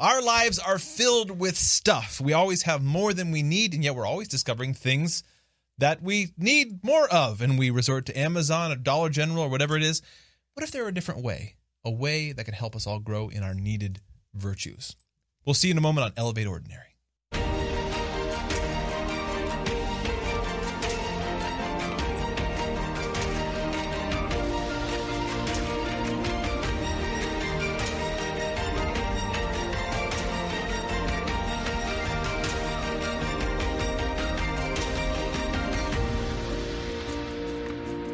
Our lives are filled with stuff. We always have more than we need, and yet we're always discovering things that we need more of, and we resort to Amazon or Dollar General or whatever it is. What if there were a different way? A way that could help us all grow in our needed virtues. We'll see you in a moment on Elevate Ordinary.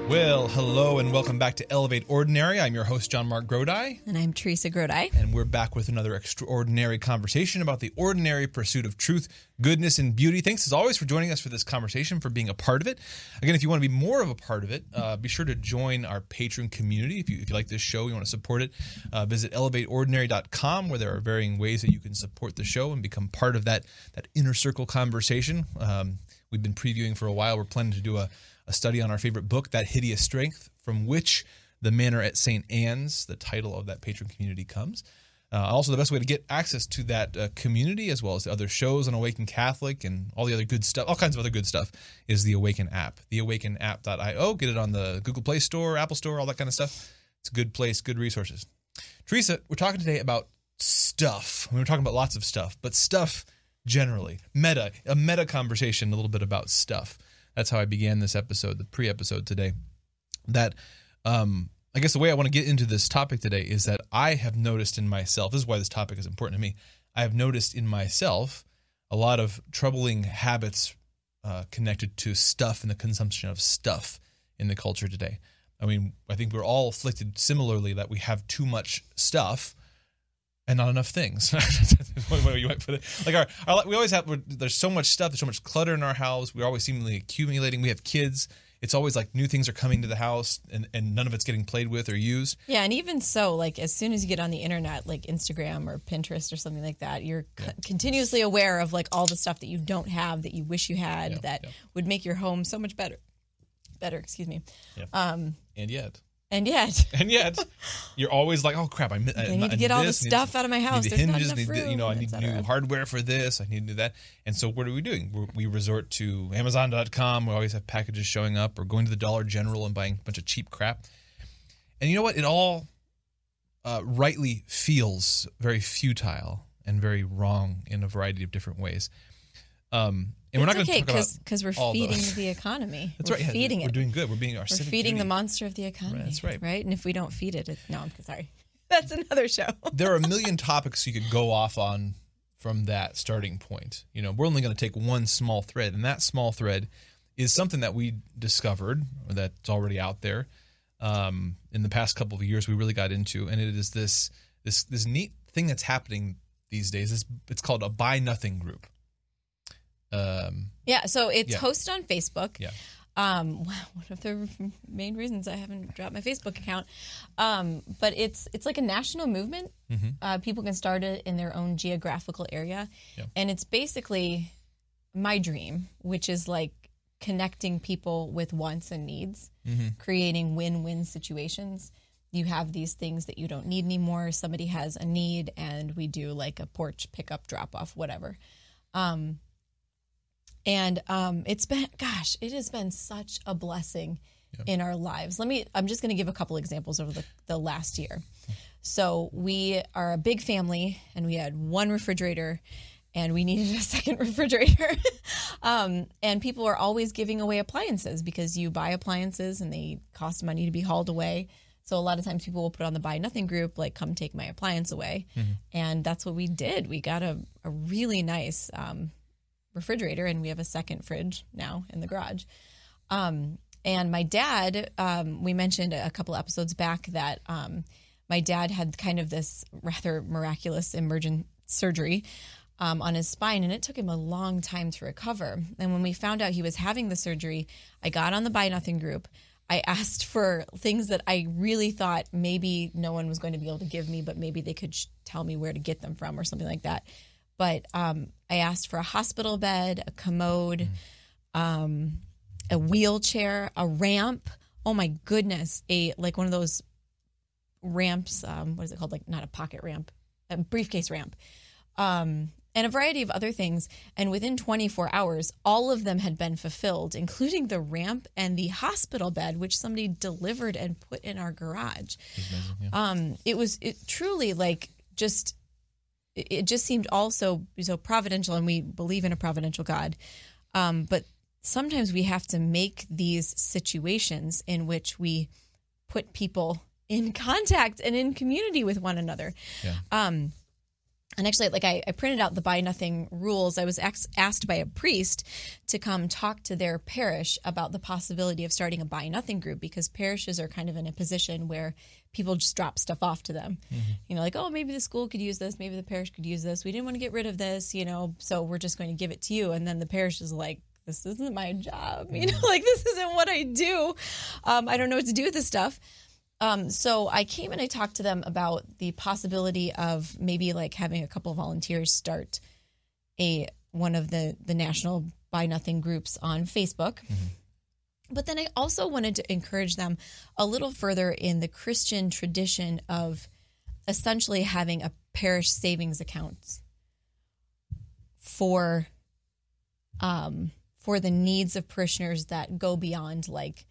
Well, hello and welcome back to Elevate Ordinary. I'm your host, John Mark Grodi. And I'm Teresa Grodi. And we're back with another extraordinary conversation about the ordinary pursuit of truth, goodness, and beauty. Thanks as always for joining us for this conversation, for being a part of it. Again, if you want to be more of a part of it, uh, be sure to join our patron community. If you, if you like this show, you want to support it, uh, visit elevateordinary.com where there are varying ways that you can support the show and become part of that, that inner circle conversation. Um, we've been previewing for a while. We're planning to do a a study on our favorite book, That Hideous Strength, from which the manor at St. Anne's, the title of that patron community, comes. Uh, also, the best way to get access to that uh, community, as well as the other shows on Awaken Catholic and all the other good stuff, all kinds of other good stuff, is the Awaken app. The TheAwakenApp.io. Get it on the Google Play Store, Apple Store, all that kind of stuff. It's a good place, good resources. Teresa, we're talking today about stuff. We're talking about lots of stuff, but stuff generally, meta, a meta conversation, a little bit about stuff that's how I began this episode, the pre episode today. That, um, I guess the way I want to get into this topic today is that I have noticed in myself, this is why this topic is important to me. I have noticed in myself a lot of troubling habits uh, connected to stuff and the consumption of stuff in the culture today. I mean, I think we're all afflicted similarly that we have too much stuff and not enough things. you might put it. Like our, our we always have. There's so much stuff. There's so much clutter in our house. We're always seemingly accumulating. We have kids. It's always like new things are coming to the house, and, and none of it's getting played with or used. Yeah, and even so, like as soon as you get on the internet, like Instagram or Pinterest or something like that, you're yeah. continuously aware of like all the stuff that you don't have that you wish you had yeah, that yeah. would make your home so much better. Better, excuse me. Um, and yet, and yet, and yet, you're always like, "Oh crap! I, I, I need to get all the stuff out of my house. Need the hinges, need the, you know, I need new hardware for this. I need to do that." And so, what are we doing? We're, we resort to Amazon.com. We always have packages showing up, or going to the Dollar General and buying a bunch of cheap crap. And you know what? It all uh, rightly feels very futile and very wrong in a variety of different ways. Um, and we're not okay, going to talk about because we're feeding the, the economy. That's we're right. Feeding we're it. We're doing good. We're being our. We're feeding duty. the monster of the economy. Right, that's right. Right. And if we don't feed it, it no, I'm sorry. That's another show. there are a million topics you could go off on from that starting point. You know, we're only going to take one small thread, and that small thread is something that we discovered or that's already out there um, in the past couple of years. We really got into, and it is this this this neat thing that's happening these days. It's, it's called a buy nothing group. Um, yeah, so it's yeah. hosted on Facebook. Yeah. Um, one of the main reasons I haven't dropped my Facebook account, um, but it's it's like a national movement. Mm-hmm. Uh, people can start it in their own geographical area, yeah. and it's basically my dream, which is like connecting people with wants and needs, mm-hmm. creating win-win situations. You have these things that you don't need anymore. Somebody has a need, and we do like a porch pickup, drop off, whatever. Um, and um, it's been, gosh, it has been such a blessing yeah. in our lives. Let me, I'm just going to give a couple examples over the, the last year. So we are a big family and we had one refrigerator and we needed a second refrigerator. um, and people are always giving away appliances because you buy appliances and they cost money to be hauled away. So a lot of times people will put on the buy nothing group, like come take my appliance away. Mm-hmm. And that's what we did. We got a, a really nice um, refrigerator, and we have a second fridge now in the garage. Um, and my dad, um, we mentioned a couple episodes back that um, my dad had kind of this rather miraculous emergent surgery um, on his spine, and it took him a long time to recover. And when we found out he was having the surgery, I got on the Buy Nothing group. I asked for things that I really thought maybe no one was going to be able to give me, but maybe they could sh- tell me where to get them from or something like that. But um, I asked for a hospital bed, a commode, mm. um, a wheelchair, a ramp. Oh my goodness, a like one of those ramps. Um, what is it called? Like not a pocket ramp, a briefcase ramp. um, and a variety of other things. And within 24 hours, all of them had been fulfilled, including the ramp and the hospital bed, which somebody delivered and put in our garage. Amazing, yeah. um, it was it truly like just it just seemed also so providential, and we believe in a providential God. Um, but sometimes we have to make these situations in which we put people in contact and in community with one another. Yeah. Um, and actually, like I, I, printed out the buy nothing rules. I was ax- asked by a priest to come talk to their parish about the possibility of starting a buy nothing group because parishes are kind of in a position where people just drop stuff off to them. Mm-hmm. You know, like, oh, maybe the school could use this, maybe the parish could use this. We didn't want to get rid of this, you know, so we're just going to give it to you. And then the parish is like, this isn't my job, you know, mm-hmm. like this isn't what I do. Um, I don't know what to do with this stuff. Um, so I came and I talked to them about the possibility of maybe like having a couple of volunteers start a one of the the national buy nothing groups on Facebook. Mm-hmm. But then I also wanted to encourage them a little further in the Christian tradition of essentially having a parish savings account for um for the needs of parishioners that go beyond like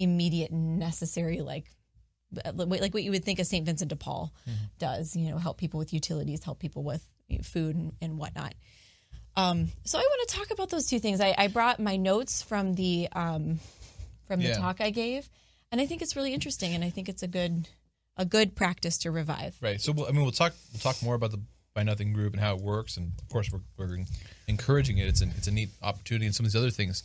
immediate necessary like like what you would think a St. Vincent de Paul mm-hmm. does, you know, help people with utilities, help people with food and, and whatnot. Um, so I want to talk about those two things. I, I brought my notes from the um, from the yeah. talk I gave, and I think it's really interesting, and I think it's a good a good practice to revive. Right. So I mean, we'll talk we'll talk more about the Buy Nothing group and how it works, and of course we're, we're encouraging it. It's a, it's a neat opportunity, and some of these other things.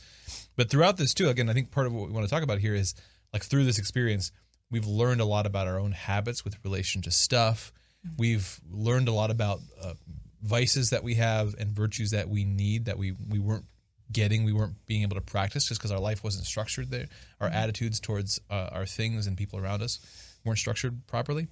But throughout this too, again, I think part of what we want to talk about here is like through this experience, we've learned a lot about our own habits with relation to stuff. Mm-hmm. We've learned a lot about uh, vices that we have and virtues that we need that we we weren't getting, we weren't being able to practice just because our life wasn't structured there. Our mm-hmm. attitudes towards uh, our things and people around us weren't structured properly.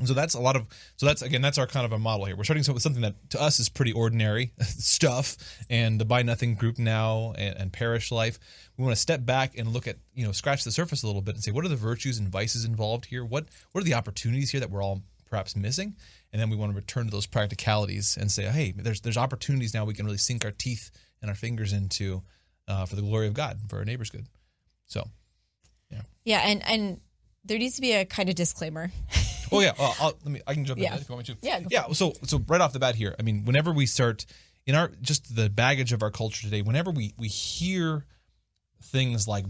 And so that's a lot of so that's again that's our kind of a model here. We're starting with something that to us is pretty ordinary stuff, and the buy nothing group now and, and, parish life. We want to step back and look at you know scratch the surface a little bit and say what are the virtues and vices involved here? What what are the opportunities here that we're all perhaps missing? And then we want to return to those practicalities and say, hey, there's there's opportunities now we can really sink our teeth and our fingers into uh, for the glory of God, for our neighbor's good. So, yeah, yeah, and and there needs to be a kind of disclaimer. oh yeah, I'll, let me. I can jump yeah. in if you want me to. Yeah. Yeah. So so right off the bat here, I mean, whenever we start in our just the baggage of our culture today, whenever we we hear things like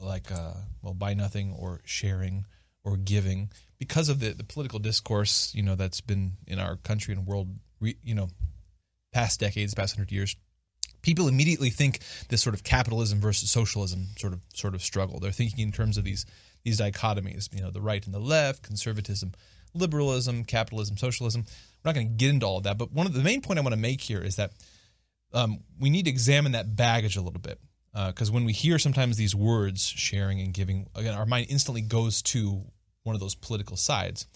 like uh, well, buy nothing or sharing or giving because of the the political discourse, you know, that's been in our country and world, you know, past decades, past hundred years people immediately think this sort of capitalism versus socialism sort of sort of struggle. They're thinking in terms of these these dichotomies, you know, the right and the left, conservatism, liberalism, capitalism, socialism. We're not going to get into all of that, but one of the main point I want to make here is that um, we need to examine that baggage a little bit because uh, when we hear sometimes these words, sharing and giving, again, our mind instantly goes to one of those political sides.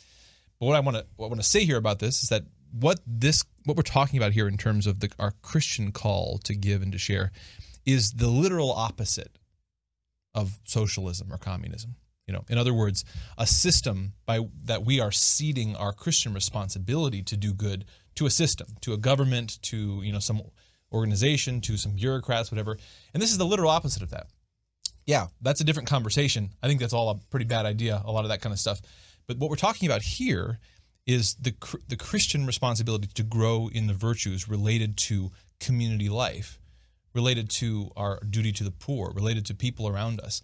But what I want to what I want to say here about this is that what this what we're talking about here in terms of the, our Christian call to give and to share is the literal opposite of socialism or communism. You know, in other words, a system by that we are ceding our Christian responsibility to do good to a system, to a government, to you know some organization, to some bureaucrats, whatever. And this is the literal opposite of that. Yeah, that's a different conversation. I think that's all a pretty bad idea. A lot of that kind of stuff. But what we're talking about here is the the Christian responsibility to grow in the virtues related to community life, related to our duty to the poor, related to people around us.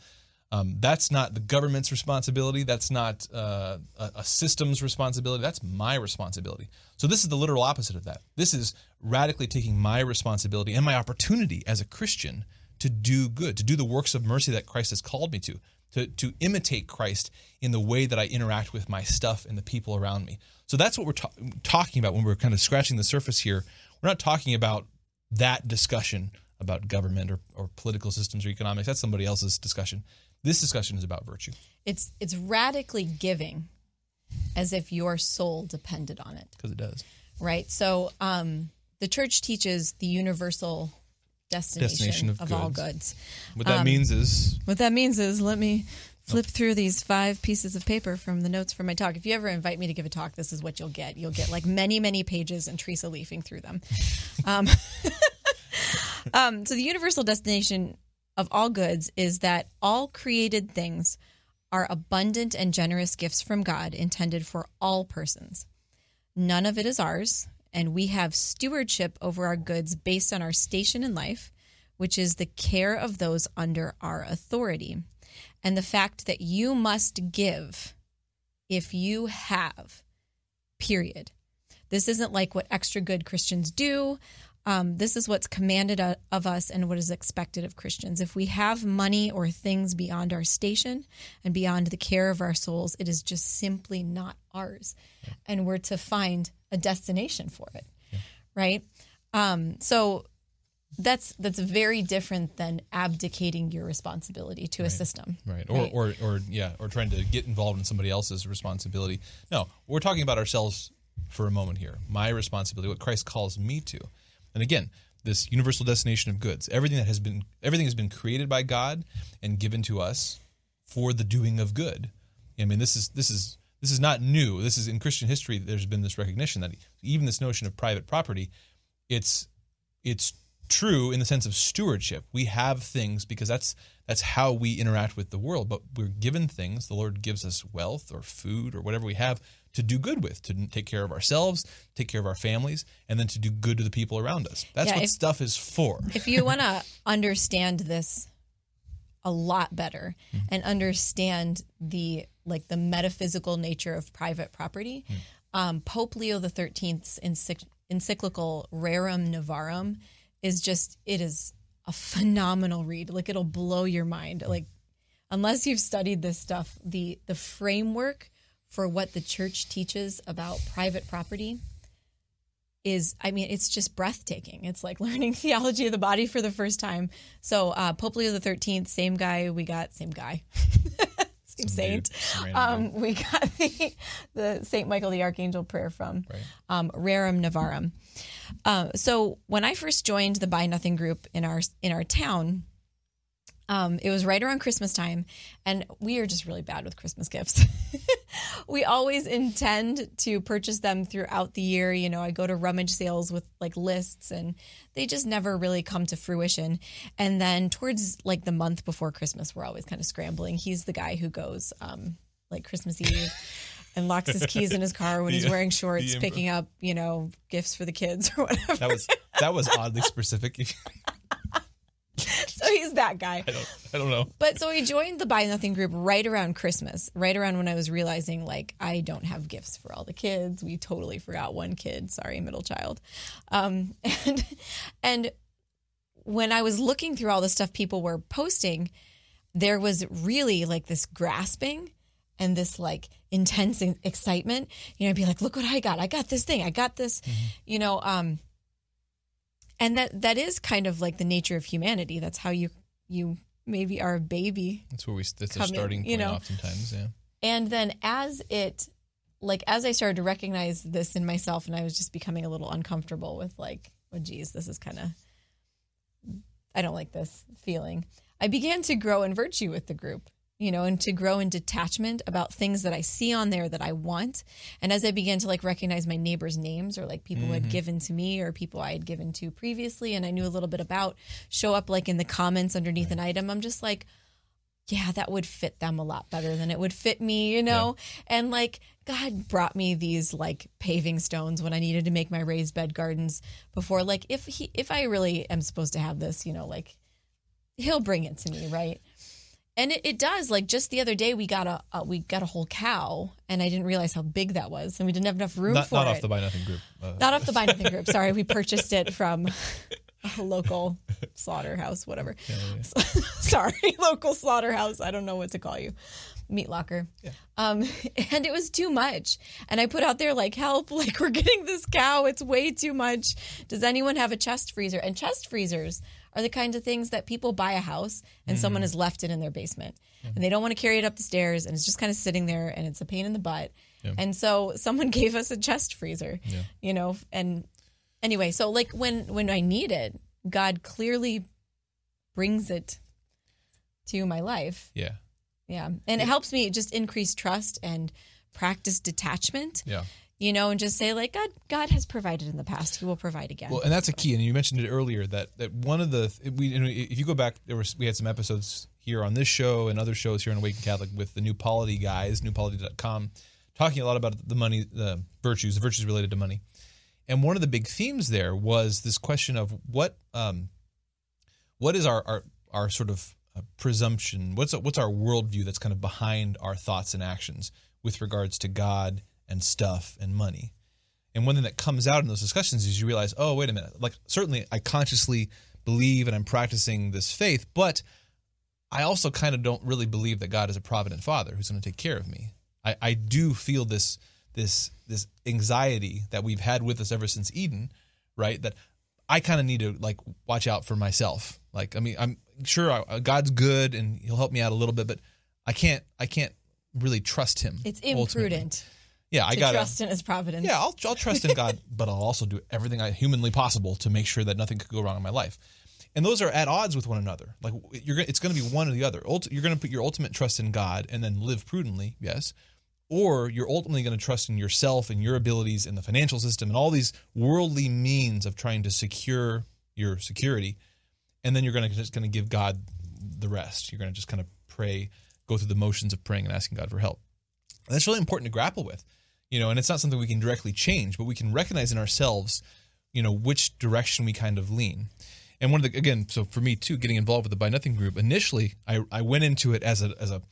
Um, that's not the government's responsibility. That's not uh, a, a, system's responsibility. That's my responsibility. So, this is the literal opposite of that. This is radically taking my responsibility and my opportunity as a Christian to do good, to do the works of mercy that Christ has called me to, to, to imitate Christ in the way that I interact with my stuff and the people around me. So, that's what we're ta- talking about when we're kind of scratching the surface here. We're not talking about that discussion about government or, or political systems or economics. That's somebody else's discussion. This discussion is about virtue. It's it's radically giving, as if your soul depended on it. Because it does. Right. So um, the church teaches the universal destination, destination of, of all goods. What that um, means is what that means is let me flip through these five pieces of paper from the notes from my talk. If you ever invite me to give a talk, this is what you'll get. You'll get like many, many pages and Teresa leafing through them. Um, um, so the universal destination of all goods is that all created things are abundant and generous gifts from God intended for all persons. None of it is ours, and we have stewardship over our goods based on our station in life, which is the care of those under our authority, and the fact that you must give if you have, period. This isn't like what extra good Christians do. Um, this is what's commanded of us and what is expected of Christians. If we have money or things beyond our station and beyond the care of our souls, it is just simply not ours. And we're to find a destination for it. Yeah. Right? Um, so that's that's very different than abdicating your responsibility to right. a system. Right. right. Or, or or yeah, or trying to get involved in somebody else's responsibility. No, we're talking about ourselves for a moment here. My responsibility, what Christ calls me to. And again, this universal destination of goods, everything that has been everything has been created by God and given to us for the doing of good. I mean, this is this is this is not new. This is in Christian history. There's been this recognition that even this notion of private property, it's it's true in the sense of stewardship. We have things because that's that's how we interact with the world. But we're given things. The Lord gives us wealth or food or whatever we have to do good with, to take care of ourselves, take care of our families, and then to do good to the people around us. That's yeah, what if, stuff is for. If you want to understand this a lot better mm-hmm. and understand the like the metaphysical nature of private property, mm-hmm. um, Pope Leo the Thirteenth's encyclical Rerum Novarum is just it is a phenomenal read. Like it'll blow your mind. Like unless you've studied this stuff, the the framework for what the church teaches about private property is I mean it's just breathtaking. It's like learning theology of the body for the first time. So uh, Pope Leo the Thirteenth, same guy we got, same guy, same saint. Um, we got the, the Saint Michael the Archangel prayer from right. um, Rerum Novarum. Uh, so when I first joined the Buy Nothing group in our in our town, um, it was right around Christmas time, and we are just really bad with Christmas gifts. we always intend to purchase them throughout the year. You know, I go to rummage sales with like lists, and they just never really come to fruition. And then towards like the month before Christmas, we're always kind of scrambling. He's the guy who goes um, like Christmas Eve. and locks his keys in his car when the, he's wearing shorts, picking up, you know, gifts for the kids or whatever. That was that was oddly specific. he's that guy. I don't, I don't know. But so he joined the Buy Nothing group right around Christmas, right around when I was realizing like I don't have gifts for all the kids. We totally forgot one kid. Sorry, middle child. Um, and and when I was looking through all the stuff people were posting, there was really like this grasping and this like intense excitement. You know, I'd be like, "Look what I got! I got this thing! I got this!" Mm-hmm. You know, um, and that that is kind of like the nature of humanity. That's how you you maybe are a baby. That's where we. That's a starting point. You know? Oftentimes, yeah. And then as it, like as I started to recognize this in myself, and I was just becoming a little uncomfortable with like, oh geez, this is kind of. I don't like this feeling. I began to grow in virtue with the group you know, and to grow in detachment about things that I see on there that I want. And as I began to like recognize my neighbors' names or like people mm-hmm. who had mm-hmm. given to me or people I had given to previously and I knew a little bit about show up like in the comments underneath right. an item, I'm just like, yeah, that would fit them a lot better than it would fit me, you know? Yeah. And like God brought me these like paving stones when I needed to make my raised bed gardens before like if he if I really am supposed to have this, you know, like he'll bring it to me, right? And it, it does like just the other day we got a, a, we got a whole cow and i didn't realize how big that was and we didn't have enough room not, for not it off the buy nothing group uh. not off the buy nothing group sorry we purchased it from a local slaughterhouse whatever yeah, yeah. sorry local slaughterhouse i don't know what to call you meat locker yeah. um and it was too much and i put out there like help like we're getting this cow it's way too much does anyone have a chest freezer and chest freezers are the kinds of things that people buy a house and mm-hmm. someone has left it in their basement mm-hmm. and they don't want to carry it up the stairs and it's just kind of sitting there and it's a pain in the butt. Yeah. And so someone gave us a chest freezer, yeah. you know, and anyway, so like when when I need it, God clearly brings it to my life. Yeah. Yeah. And it helps me just increase trust and practice detachment. Yeah. You know, and just say like God God has provided in the past. He will provide again. Well, and that's a key. And you mentioned it earlier that that one of the we if you go back, there was we had some episodes here on this show and other shows here on Awaken Catholic with the New Polity guys, newpolity.com, talking a lot about the money, the virtues, the virtues related to money. And one of the big themes there was this question of what um, what is our our, our sort of uh, presumption? What's what's our worldview that's kind of behind our thoughts and actions with regards to God and stuff and money? And one thing that comes out in those discussions is you realize, oh, wait a minute. Like certainly, I consciously believe and I'm practicing this faith, but I also kind of don't really believe that God is a provident Father who's going to take care of me. I, I do feel this this this anxiety that we've had with us ever since Eden, right? That I kind of need to like watch out for myself. Like, I mean, I'm sure I, uh, God's good and He'll help me out a little bit, but I can't I can't really trust Him. it's imprudent Yeah, I got trust in his providence. yeah, I'll, I'll trust in God, but I'll also do everything I humanly possible to make sure that nothing could go wrong in my life. And those are at odds with one another. Like you're, gonna- it's going to be one or the other. Ult- You're going to put your ultimate trust in God and then live prudently, yes, or you're ultimately going to trust in yourself and your abilities and the financial system and all these worldly means of trying to secure your security, and then you're going to just going to give God the rest. You're going to just kind of pray, go through the motions of praying and asking God for help. And That's really important to grapple with, you know, and it's not something we can directly change, but we can recognize in ourselves, you know, which direction we kind of lean. And one of the again, so for me too, getting involved with the Buy Nothing group, initially I, I went into it as a as a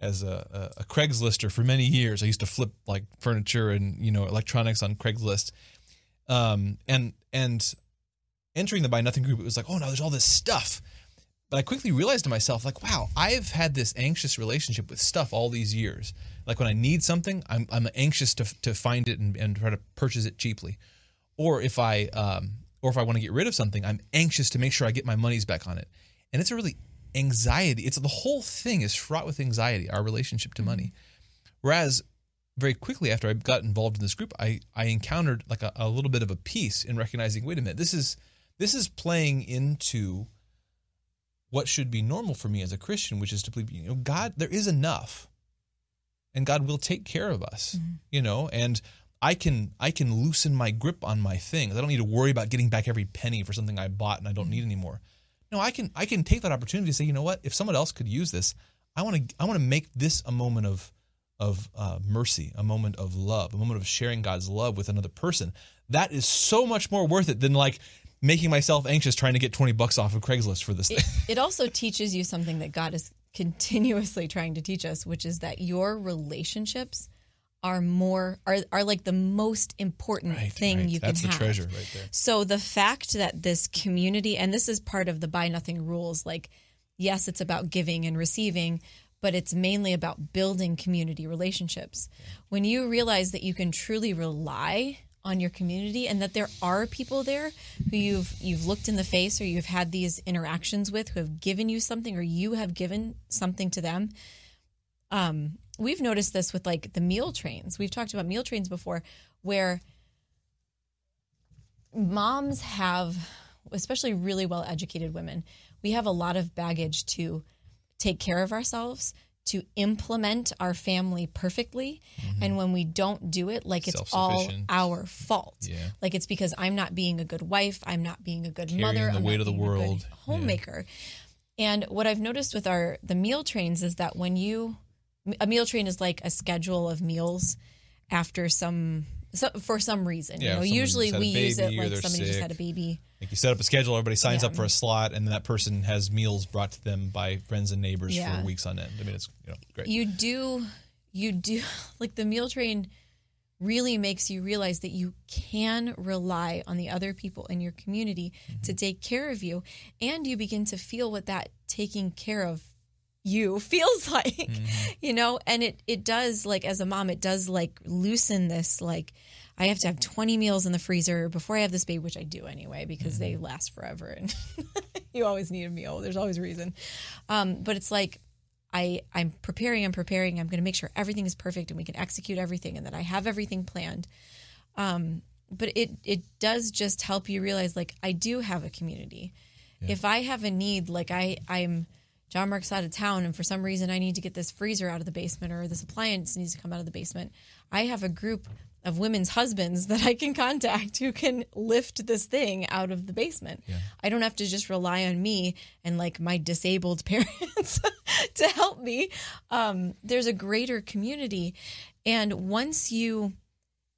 as a, a, a Craigslister for many years. I used to flip like furniture and you know electronics on Craigslist, um, and and entering the Buy Nothing group, it was like, oh no, there's all this stuff. But I quickly realized to myself, like, wow, I've had this anxious relationship with stuff all these years. Like when I need something, I'm, I'm anxious to, to find it and, and try to purchase it cheaply. Or if I um, or if I want to get rid of something, I'm anxious to make sure I get my monies back on it. And it's a really anxiety. It's the whole thing is fraught with anxiety. Our relationship to money. Whereas very quickly after I got involved in this group, I, I encountered like a, a little bit of a peace in recognizing, wait a minute, this is this is playing into what should be normal for me as a Christian, which is to believe, you know, God, there is enough, and God will take care of us, you know, and I can I can loosen my grip on my things. I don't need to worry about getting back every penny for something I bought and I don't need anymore. No, I can I can take that opportunity to say, you know what, if someone else could use this, I want to I want to make this a moment of of uh, mercy, a moment of love, a moment of sharing God's love with another person. That is so much more worth it than like making myself anxious trying to get 20 bucks off of Craigslist for this thing. it also teaches you something that God is continuously trying to teach us, which is that your relationships are more are are like the most important Right, thing right. you That's can the have. treasure right there. So the fact that this community and this is part of the buy nothing rules like yes it's about giving and receiving but it's mainly about building community relationships. When you realize that you can truly rely on your community and that there are people there who you've you've looked in the face or you've had these interactions with who have given you something or you have given something to them. Um we've noticed this with like the meal trains. We've talked about meal trains before where moms have especially really well educated women we have a lot of baggage to take care of ourselves to implement our family perfectly. Mm-hmm. And when we don't do it like it's all our fault. Yeah. like it's because i'm not being a good wife i'm not being a good Carrying mother the I'm weight not of the being a good world. Yeah. homemaker. And what i've noticed with our the meal trains is that when you a meal train is like a schedule of meals after some so, for some reason Yeah, you know usually just had a we use it like somebody just had a baby Like you set up a schedule, everybody signs Yeah. up for a slot, and then that person has meals brought to them by friends and neighbors Yeah. for weeks on end. I mean, it's you know great. you do you do like the meal train really makes you realize that you can rely on the other people in your community to mm-hmm. take care of you and you begin to feel what that taking care of you feels like mm-hmm. you know and it it does like as a mom it does like loosen this like I have to have 20 meals in the freezer before I have this baby, which I do anyway because they last forever and you always need a meal. There's always a reason. Um, but it's like I I'm preparing, I'm preparing, I'm going to make sure everything is perfect and we can execute everything and that I have everything planned. Um, but it it does just help you realize like I do have a community. If I have a need, like I I'm John Mark's out of town and for some reason I need to get this freezer out of the basement or this appliance needs to come out of the basement. I have a group of women's husbands that I can contact who can lift this thing out of the basement. Yeah. I don't have to just rely on me and like my disabled parents to help me. Um, there's a greater community. And once you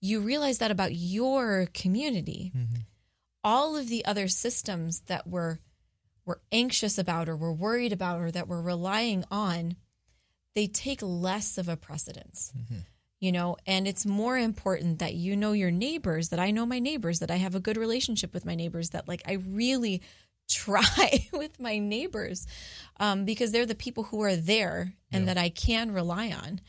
you realize that about your community, mm-hmm. all of the other systems that we're we're anxious about or we're worried about or that we're relying on, they take less of a precedence. Mm-hmm you know and it's more important that you know your neighbors that i know my neighbors that i have a good relationship with my neighbors that like i really try with my neighbors um, because they're the people who are there and yeah. that i can rely on.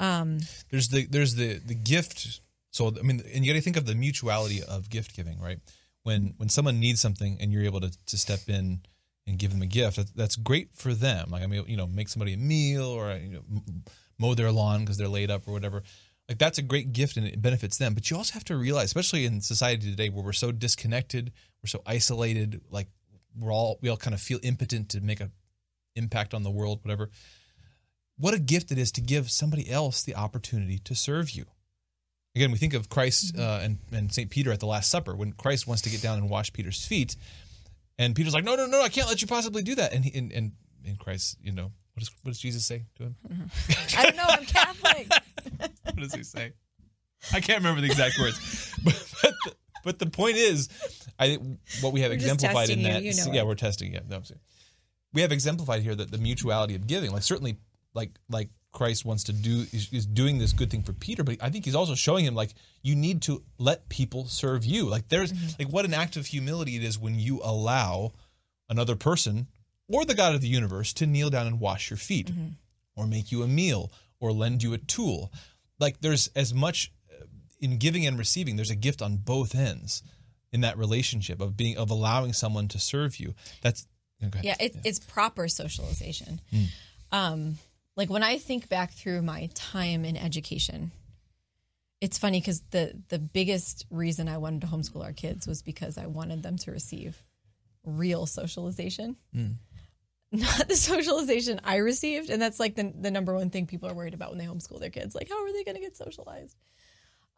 Um, there's the there's the the gift. So i mean and you got to think of the mutuality of gift giving right? When when someone needs something and you're able to, to step in and give them a gift that's great for them. Like i mean you know make somebody a meal or you know mow their lawn because they're laid up or whatever. Like that's a great gift and it benefits them. But you also have to realize, especially in society today where we're so disconnected, we're so isolated, like we're all we all kind of feel impotent to make a impact on the world, whatever. What a gift it is to give somebody else the opportunity to serve you. Again, we think of Christ mm-hmm. uh, and, and St. Peter at the Last Supper when Christ wants to get down and wash Peter's feet. And Peter's like, no, no, no, I can't let you possibly do that. And, he, and, and, and Christ, you know, what does, what does Jesus say to him? I don't know. I'm Catholic. what does he say? I can't remember the exact words, but, but, the, but the point is, I think what we have we're exemplified in that. You, you know yeah, it. we're testing it. No, we have exemplified here that the mutuality of giving, like certainly, like like Christ wants to do is, is, doing this good thing for Peter, but I think he's also showing him like you need to let people serve you. Like there's mm-hmm. like what an act of humility it is when you allow another person or the God of the universe to kneel down and wash your feet mm-hmm. or make you a meal or lend you a tool. Like there's as much uh, in giving and receiving, there's a gift on both ends in that relationship of being of allowing someone to serve you. That's yeah, it, yeah, it's proper socialization. Mm. Um, like when I think back through my time in education, it's funny because the the biggest reason I wanted to homeschool our kids was because I wanted them to receive real socialization. Mm not the socialization I received. And that's like the, the number one thing people are worried about when they homeschool their kids. Like, how are they going to get socialized?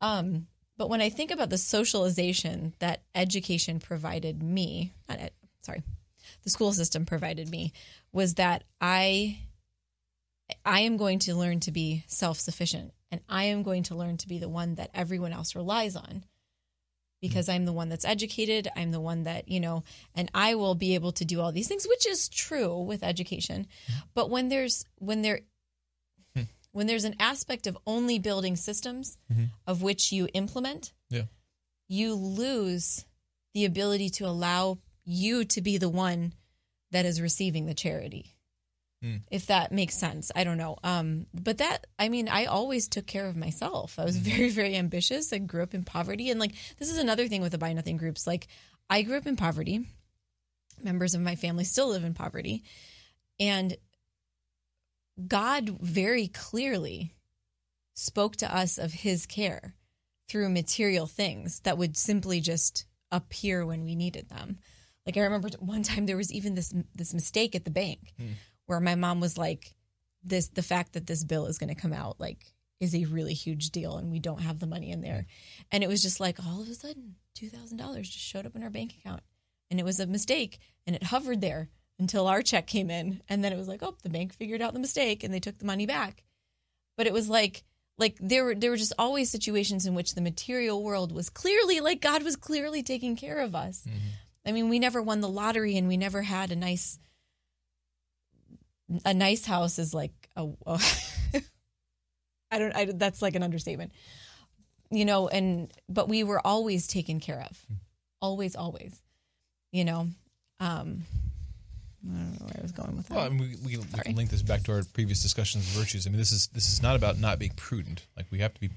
Um, but when I think about the socialization that education provided me, not ed, sorry, the school system provided me, was that I I am going to learn to be self sufficient and I am going to learn to be the one that everyone else relies on because I'm the one that's educated. I'm the one that, you know, and I will be able to do all these things, which is true with education. But when there's, when there, when there's an aspect of only building systems mm-hmm. of which you implement, yeah. you lose the ability to allow you to be the one that is receiving the charity. Mm. If that makes sense. I don't know. Um, but that, I mean, I always took care of myself. I was mm. very, very ambitious. I grew up in poverty. And like, this is another thing with the Buy Nothing groups. Like, I grew up in poverty. Members of my family still live in poverty. And God very clearly spoke to us of his care through material things that would simply just appear when we needed them. Like I remember one time there was even this this mistake at the bank mm where my mom was like, this the fact that this bill is going to come out like is a really huge deal and we don't have the money in there. And it was just like all of a sudden $2,000 just showed up in our bank account. And it was a mistake and it hovered there until our check came in and then it was like, "Oh, the bank figured out the mistake and they took the money back." But it was like like there were there were just always situations in which the material world was clearly like God was clearly taking care of us. Mm-hmm. I mean, we never won the lottery and we never had a nice a nice house is like a, a I don't I, that's like an understatement. You know, and but we were always taken care of. Always always. You know, um I don't know where I was going with that. Well, I mean, we, we, we can link this back to our previous discussions of virtues. I mean, this is this is not about not being prudent. Like we have to be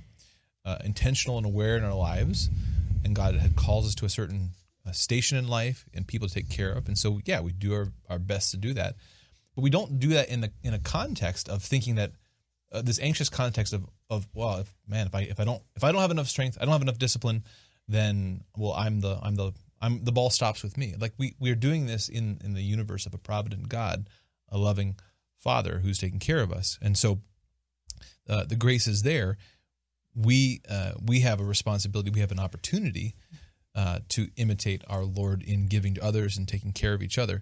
uh, intentional and aware in our lives, and God had calls us to a certain uh, station in life and people to take care of. And so, yeah, we do our, our best to do that. But we don't do that in the in a context of thinking that uh, this anxious context of of well, if, man, if I if I don't if I don't have enough strength, I don't have enough discipline, then well, I'm the I'm the I'm the ball stops with me. Like we we're doing this in in the universe of a provident God a loving Father who's taking care of us. And so uh, the grace is there. We uh, we have a responsibility. We have an opportunity uh, to imitate our Lord in giving to others and taking care of each other.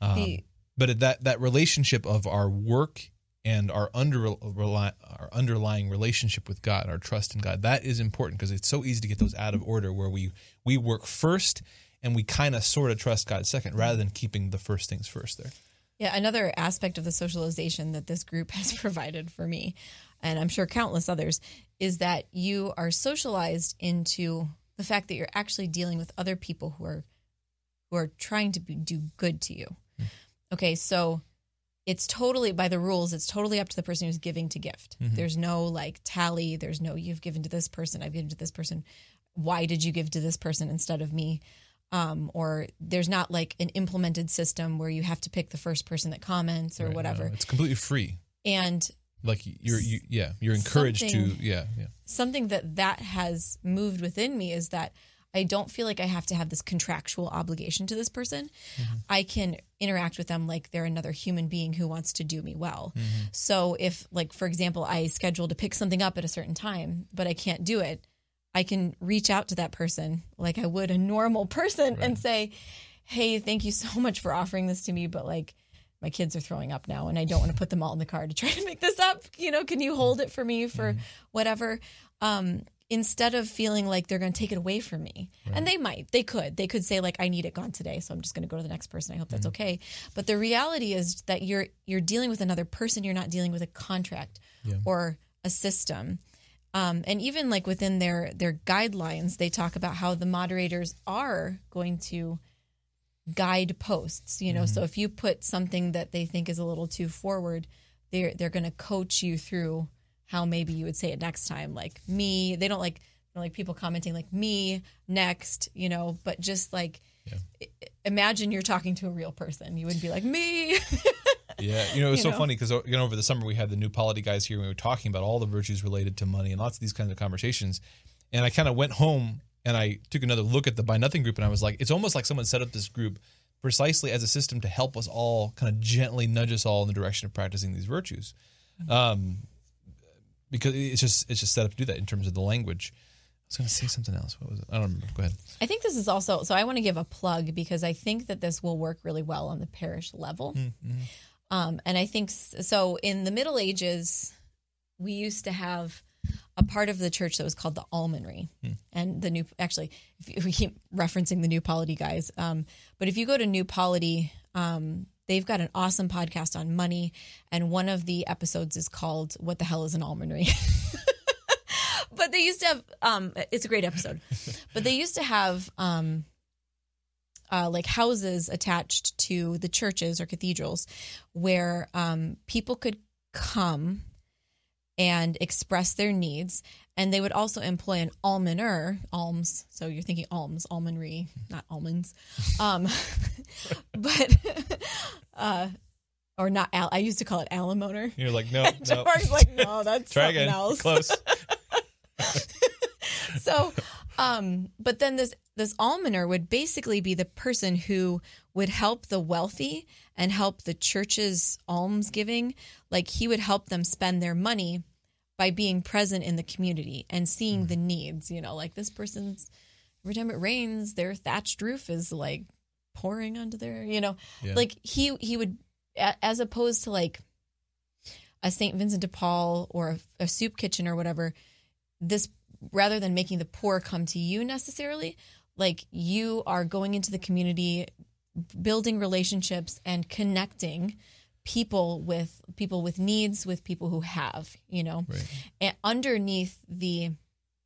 Um, the, but that that relationship of our work and our under our underlying relationship with God, our trust in God, that is important because it's so easy to get those out of order where we we work first and we kind of sort of trust God second rather than keeping the first things first there. Yeah, another aspect of the socialization that this group has provided for me, and I'm sure countless others, is that you are socialized into the fact that you're actually dealing with other people who are who are trying to be, do good to you. Mm. Okay, so it's totally by the rules it's totally up to the person who's giving to gift. Mm-hmm. there's no like tally there's no you've given to this person i've given to this person. Why did you give to this person instead of me? Um, or there's not like an implemented system where you have to pick the first person that comments or right, whatever. no, it's completely free. And like you're you, yeah you're encouraged to yeah yeah. something that that has moved within me is that I don't feel like I have to have this contractual obligation to this person. Mm-hmm. I can interact with them like they're another human being who wants to do me well. Mm-hmm. So if like for example I schedule to pick something up at a certain time but I can't do it, I can reach out to that person like I would a normal person right. and say, "Hey, thank you so much for offering this to me, but like my kids are throwing up now and I don't want to put them all in the car to try to make this up. You know, can you hold it for me for mm-hmm. whatever?" Um, instead of feeling like they're going to take it away from me. Right. And they might, they could. They could say like I need it gone today, so I'm just going to go to the next person. I hope that's mm-hmm. okay. But the reality is that you're you're dealing with another person, you're not dealing with a contract yeah. or a system. Um, and even like within their their guidelines, they talk about how the moderators are going to guide posts, you know. Mm-hmm. So if you put something that they think is a little too forward, they're they're going to coach you through how maybe you would say it next time, like me. They don't like like people commenting like me next, you know, but just like yeah. imagine you're talking to a real person. You would be like me. yeah, you know, it was you so know? funny because you know over the summer we had the new polity guys here and we were talking about all the virtues related to money and lots of these kinds of conversations. And I kind of went home and I took another look at the Buy Nothing group and I was like, it's almost like someone set up this group precisely as a system to help us all kind of gently nudge us all in the direction of practicing these virtues. Mm-hmm. Um, because it's just it's just set up to do that in terms of the language. I was going to say something else. What was it? I don't remember. Go ahead. I think this is also so. I want to give a plug because I think that this will work really well on the parish level. Mm-hmm. Um, and I think so. In the Middle Ages, we used to have a part of the church that was called the almonry hmm. and the new actually if we keep referencing the new polity guys um, but if you go to new polity um, They've got an awesome podcast on money, and one of the episodes is called "What the Hell Is an Almonry." but they used to have um, it's a great episode, but they used to have um, uh, like houses attached to the churches or cathedrals where um, people could come and express their needs. And they would also employ an almoner, alms. So you're thinking alms, almonry, not almonds. Um, but, uh, or not, al- I used to call it alamoner. You're like, no, no. Mark's like, no, that's Try something again. else. Close. so, um, but then this this almoner would basically be the person who would help the wealthy and help the church's alms giving. Like he would help them spend their money by being present in the community and seeing mm. the needs. You know, like this person's every time it rains, their thatched roof is like pouring onto their. You know, yeah. like he he would as opposed to like a Saint Vincent de Paul or a, a soup kitchen or whatever. This rather than making the poor come to you necessarily, like you are going into the community, building relationships and connecting people with people with needs with people who have you know right. and underneath the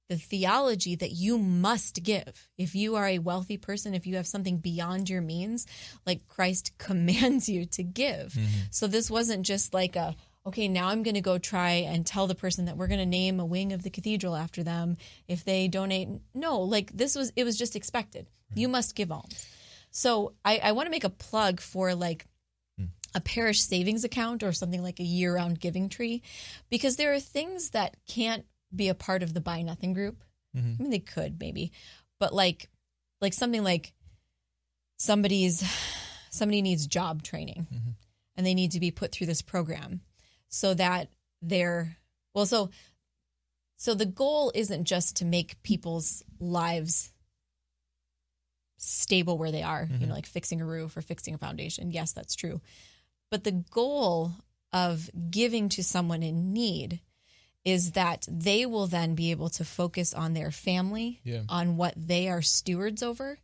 the theology that you must give. If you are a wealthy person if you have something beyond your means like christ commands you to give. Mm-hmm. so this wasn't just like a okay now i'm going to go try and tell the person that we're going to name a wing of the cathedral after them if they donate. No like this was it was just expected. Right. you must give alms. So i, I want to make a plug for like a parish savings account or something like a year round giving tree because there are things that can't be a part of the buy nothing group. Mm-hmm. I mean, they could maybe, but like, like something like somebody's, somebody needs job training. Mm-hmm. and they need to be put through this program so that they're well so so the goal isn't just to make people's lives stable where they are, mm-hmm. you know, like fixing a roof or fixing a foundation. Yes, that's true. But the goal of giving to someone in need is that they will then be able to focus on their family, yeah. on what they are stewards over,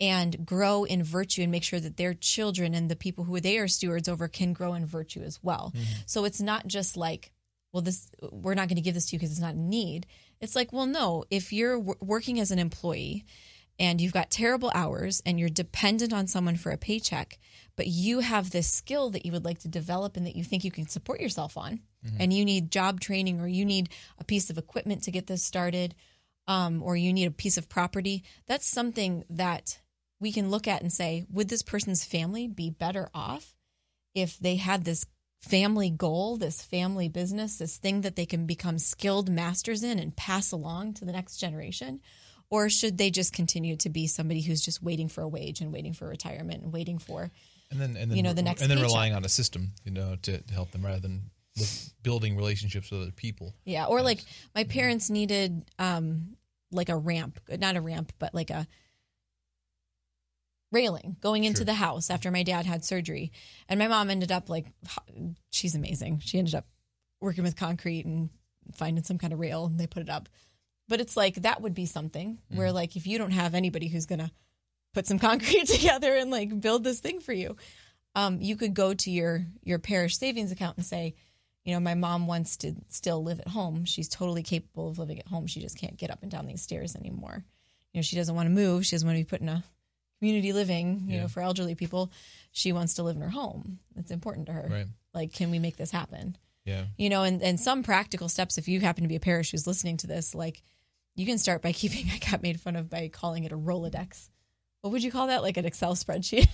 and grow in virtue and make sure that their children and the people who they are stewards over can grow in virtue as well. Mm-hmm. So it's not just like, well, this we're not going to give this to you because it's not a need. It's like, well, no, if you're w- working as an employee and you've got terrible hours and you're dependent on someone for a paycheck, but you have this skill that you would like to develop and that you think you can support yourself on, mm-hmm. and you need job training or you need a piece of equipment to get this started, um, or you need a piece of property, that's something that we can look at and say, would this person's family be better off if they had this family goal, this family business, this thing that they can become skilled masters in and pass along to the next generation? or should they just continue to be somebody who's just waiting for a wage and waiting for retirement and waiting for and then and then you know the next and then paycheck. relying on a system you know to, to help them rather than building relationships with other people. Yeah or like my parents needed um like a ramp not a ramp but like a railing going into sure. the house after my dad had surgery. And my mom ended up like she's amazing. She ended up working with concrete and finding some kind of rail and they put it up. But it's like that would be something mm. where like if you don't have anybody who's gonna put some concrete together and like build this thing for you, um, you could go to your your parish savings account and say, you know, my mom wants to still live at home. She's totally capable of living at home. She just can't get up and down these stairs anymore. You know, she doesn't want to move. She doesn't want to be put in a community living, you yeah. know, for elderly people. She wants to live in her home. It's important to her. Right. Like, can we make this happen? Yeah. You know, and, and some practical steps, if you happen to be a parish who's listening to this, like you can start by keeping, I got made fun of by calling it a Rolodex. What would you call that? Like an Excel spreadsheet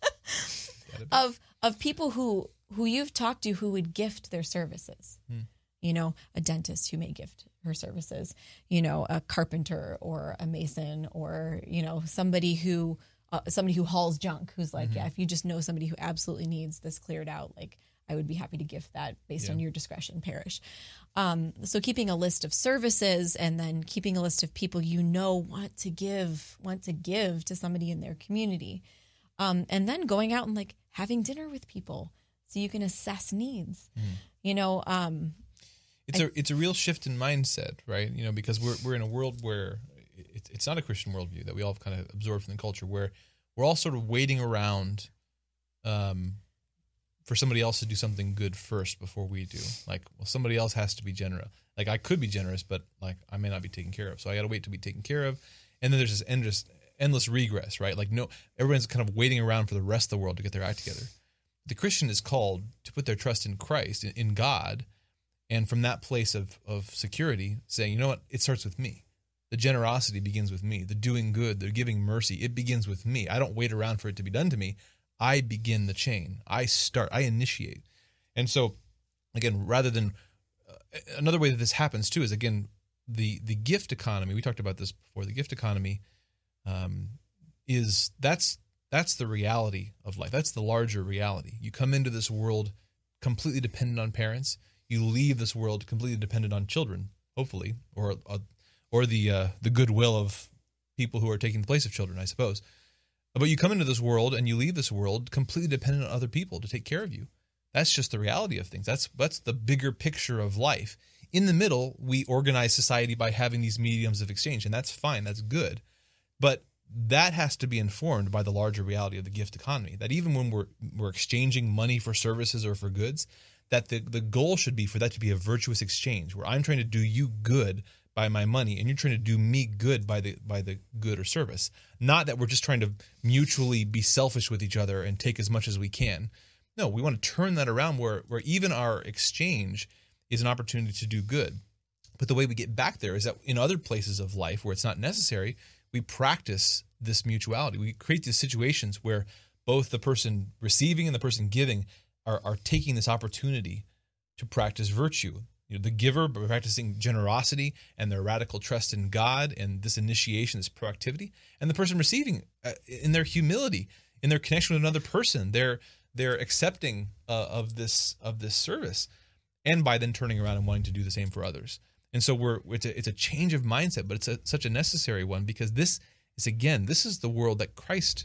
of, of people who, who you've talked to who would gift their services. Hmm. You know, a dentist who may gift her services, you know, a carpenter or a mason or, you know, somebody who, uh, somebody who hauls junk who's like, mm-hmm. yeah, if you just know somebody who absolutely needs this cleared out, like I would be happy to gift that based yeah. on your discretion, parish. Um, so keeping a list of services and then keeping a list of people you know want to give, want to give to somebody in their community. Um, and then going out and like having dinner with people so you can assess needs. Mm. You know, um, it's I, a it's a real shift in mindset, right? You know, because we're we're in a world where it, it's not a Christian worldview that we all kind of absorb from the culture, where we're all sort of waiting around um, for somebody else to do something good first before we do. Like, well, somebody else has to be generous. Like, I could be generous, but like, I may not be taken care of. So I got to wait to be taken care of. And then there's this endless, endless regress, right? Like, no, everyone's kind of waiting around for the rest of the world to get their act together. The Christian is called to put their trust in Christ, in, God, and from that place of of security, saying, you know what, it starts with me. The generosity begins with me. The doing good, the giving mercy, it begins with me. I don't wait around for it to be done to me. I begin the chain. I start. I initiate. And so, again, rather than uh, another way that this happens too is again the the gift economy. We talked about this before. The gift economy um, is that's that's the reality of life. That's the larger reality. You come into this world completely dependent on parents. You leave this world completely dependent on children, hopefully, or uh, or the uh, the goodwill of people who are taking the place of children, I suppose. But you come into this world and you leave this world completely dependent on other people to take care of you. That's just the reality of things. That's that's the bigger picture of life. In the middle, we organize society by having these mediums of exchange, and that's fine. That's good. But that has to be informed by the larger reality of the gift economy. That even when we're we're exchanging money for services or for goods, that the, the goal should be for that to be a virtuous exchange where I'm trying to do you good by my money and you're trying to do me good by the by the good or service not that we're just trying to mutually be selfish with each other and take as much as we can no we want to turn that around where where even our exchange is an opportunity to do good but the way we get back there is that in other places of life where it's not necessary we practice this mutuality we create these situations where both the person receiving and the person giving are, are taking this opportunity to practice virtue you know, the giver by practicing generosity and their radical trust in God and this initiation, this proactivity, and the person receiving uh, in their humility, in their connection with another person, their they're accepting uh, of this of this service, and by then turning around and wanting to do the same for others. And so we're it's a, it's a change of mindset, but it's a, such a necessary one because this is again this is the world that Christ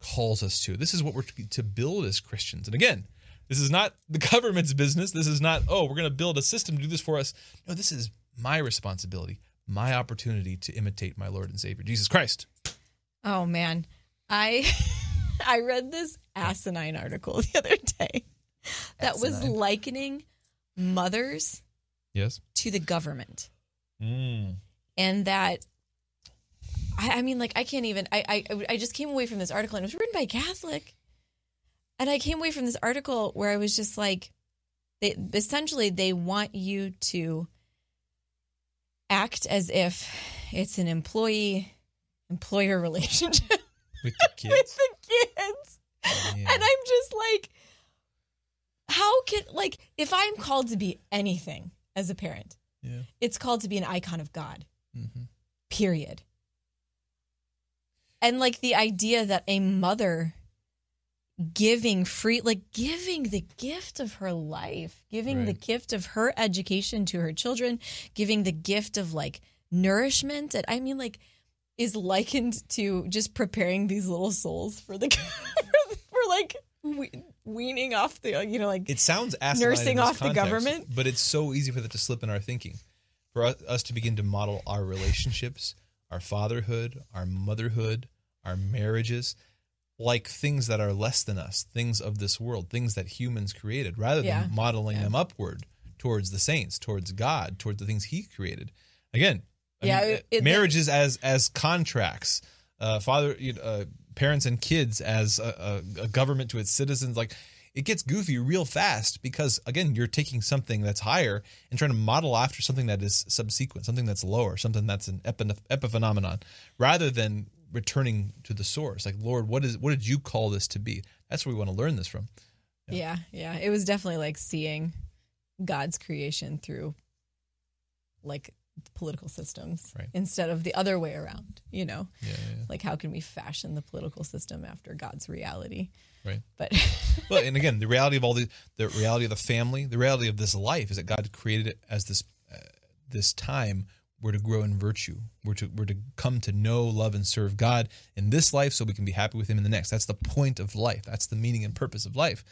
calls us to. This is what we're to, to build as Christians. And again, this is not the government's business. This is not oh we're going to build a system to do this for us. No, this is my responsibility, my opportunity to imitate my Lord and Savior Jesus Christ. Oh man, I I read this asinine article the other day that was likening mothers Yes. to the government, Mm. and that I, I mean, like I can't even. I, I I just came away from this article and it was written by a Catholic, and I came away from this article where I was just like, they essentially they want you to act as if it's an employee employer relationship With the kids. with the kids. Yeah. And I'm just like, how can, like, if I'm called to be anything as a parent, yeah. it's called to be an icon of God, Mhm. period. And like the idea that a mother giving free, like giving the gift of her life, giving the gift of her education to her children, giving the gift of like nourishment. And I mean, like, is likened to just preparing these little souls for the, for like we- weaning off the, you know, like It sounds asinine Nursing off the government? but it's so easy for that to slip in our thinking. For us, to begin to model our relationships, our fatherhood, our motherhood, our marriages, like things that are less than us, things of this world, things that humans created, rather than Yeah. modeling Yeah. them upward towards the saints, towards God, towards the things He created. Again, I Yeah, mean, it- it- marriages as as contracts, uh, father, you know, uh, parents and kids as a, a, a government to its citizens, like it gets goofy real fast because again, you're taking something that's higher and trying to model after something that is subsequent, something that's lower, something that's an epiphenomenon, rather than returning to the source. Like, Lord, what is what did you call this to be? That's where we want to learn this from. Yeah, yeah. It was definitely like seeing God's creation through like political systems Right. instead of the other way around, you know? Yeah, yeah, Like how can we fashion the political system after God's reality? right. But well, and again, the reality of all the the reality of the family, the reality of this life is that God created it as this uh, this time we're to grow in virtue. We're to we're to come to know, love, and serve God in this life, so we can be happy with Him in the next. That's the point of life. That's the meaning and purpose of life.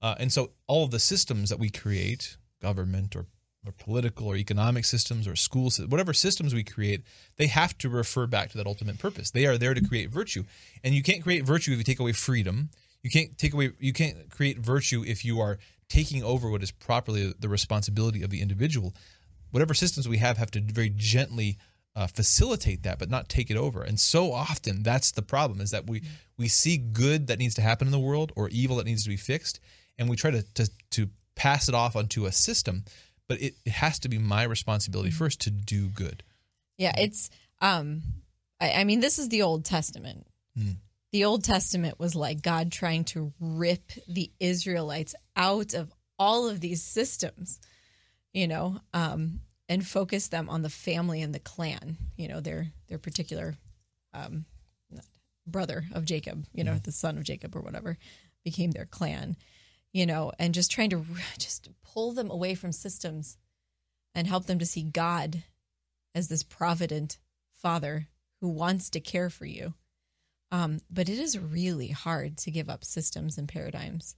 Uh, and so, all of the systems that we create, government or or political or economic systems or school sy- whatever systems we create they have to refer back to that ultimate purpose. They are there to create virtue. And you can't create virtue if you take away freedom. You can't take away you can't create virtue if you are taking over what is properly the responsibility of the individual. Whatever systems we have have to very gently uh, facilitate that but not take it over. And so often that's the problem is that we we see good that needs to happen in the world or evil that needs to be fixed and we try to to, to pass it off onto a system but it, it has to be my responsibility first to do good yeah, it's um I, I mean this is the Old Testament. Hmm. The Old Testament was like God trying to rip the Israelites out of all of these systems, you know, um, and focus them on the family and the clan, you know, their their particular um, brother of Jacob, you know, the son of Jacob or whatever, became their clan, you know, and just trying to just pull them away from systems and help them to see God as this provident father who wants to care for you. Um, but it is really hard to give up systems and paradigms.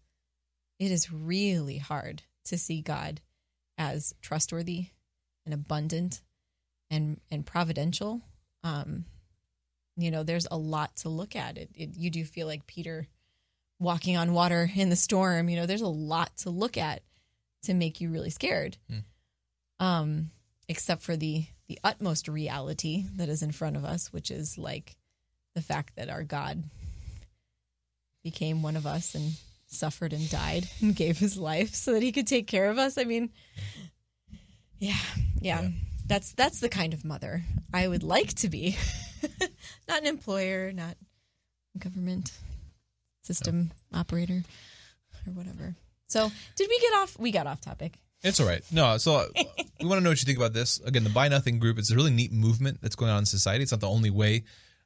It is really hard to see God as trustworthy and abundant and and providential. Um, you know, there's a lot to look at. It, it you do feel like Peter walking on water in the storm. You know, there's a lot to look at to make you really scared. Um, except for the the utmost reality that is in front of us, which is like the fact that our God became one of us and suffered and died and gave his life so that he could take care of us. I mean, yeah, yeah. Yeah. That's that's the kind of mother I would like to be. not an employer, not a government system operator or whatever. So, did we get off we got off topic. It's all right. No, so uh, we want to know what you think about this. Again, the Buy Nothing group, it's a really neat movement that's going on in society. It's not the only way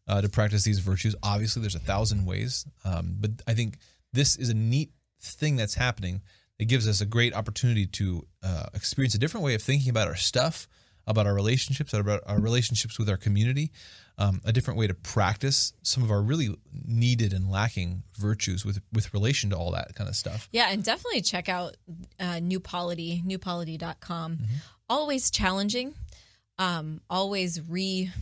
uh, to practice these virtues. Obviously, there's a thousand ways. Um, but I think this is a neat thing that's happening it gives us a great opportunity to uh, experience a different way of thinking about our stuff, about our relationships, about our relationships with our community, um, a different way to practice some of our really needed and lacking virtues with with relation to all that kind of stuff. Yeah, and definitely check out uh, New Polity, newpolity.com. Mm-hmm. Always challenging, um, always refocusing.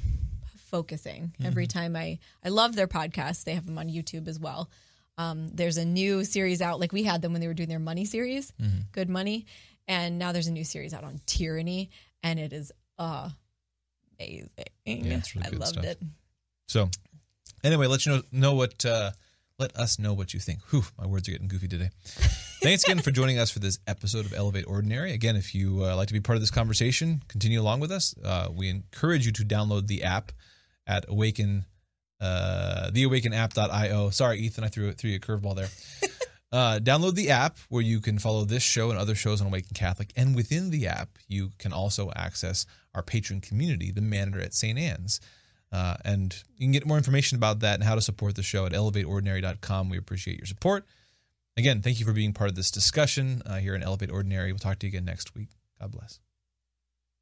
Mm-hmm. Every time I I love their podcast They have them on YouTube as well. Um, there's a new series out, like we had them when they were doing their money series, mm-hmm. Good Money, and now there's a new series out on tyranny, and it is uh, amazing. Yeah, really I loved stuff. it. So, anyway, let you know know what. Uh, let us know what you think. Whew, my words are getting goofy today. Thanks again for joining us for this episode of Elevate Ordinary. Again, if you uh, like to be part of this conversation, continue along with us. Uh, we encourage you to download the app at Awaken uh, theawakenapp.io. Sorry, Ethan, I threw threw you a curveball there. uh, download the app where you can follow this show and other shows on Awaken Catholic. And within the app, you can also access our patron community, the Manor at St. Anne's. Uh, and you can get more information about that and how to support the show at elevateordinary.com. We appreciate your support. Again, thank you for being part of this discussion uh, here in Elevate Ordinary. We'll talk to you again next week. God bless.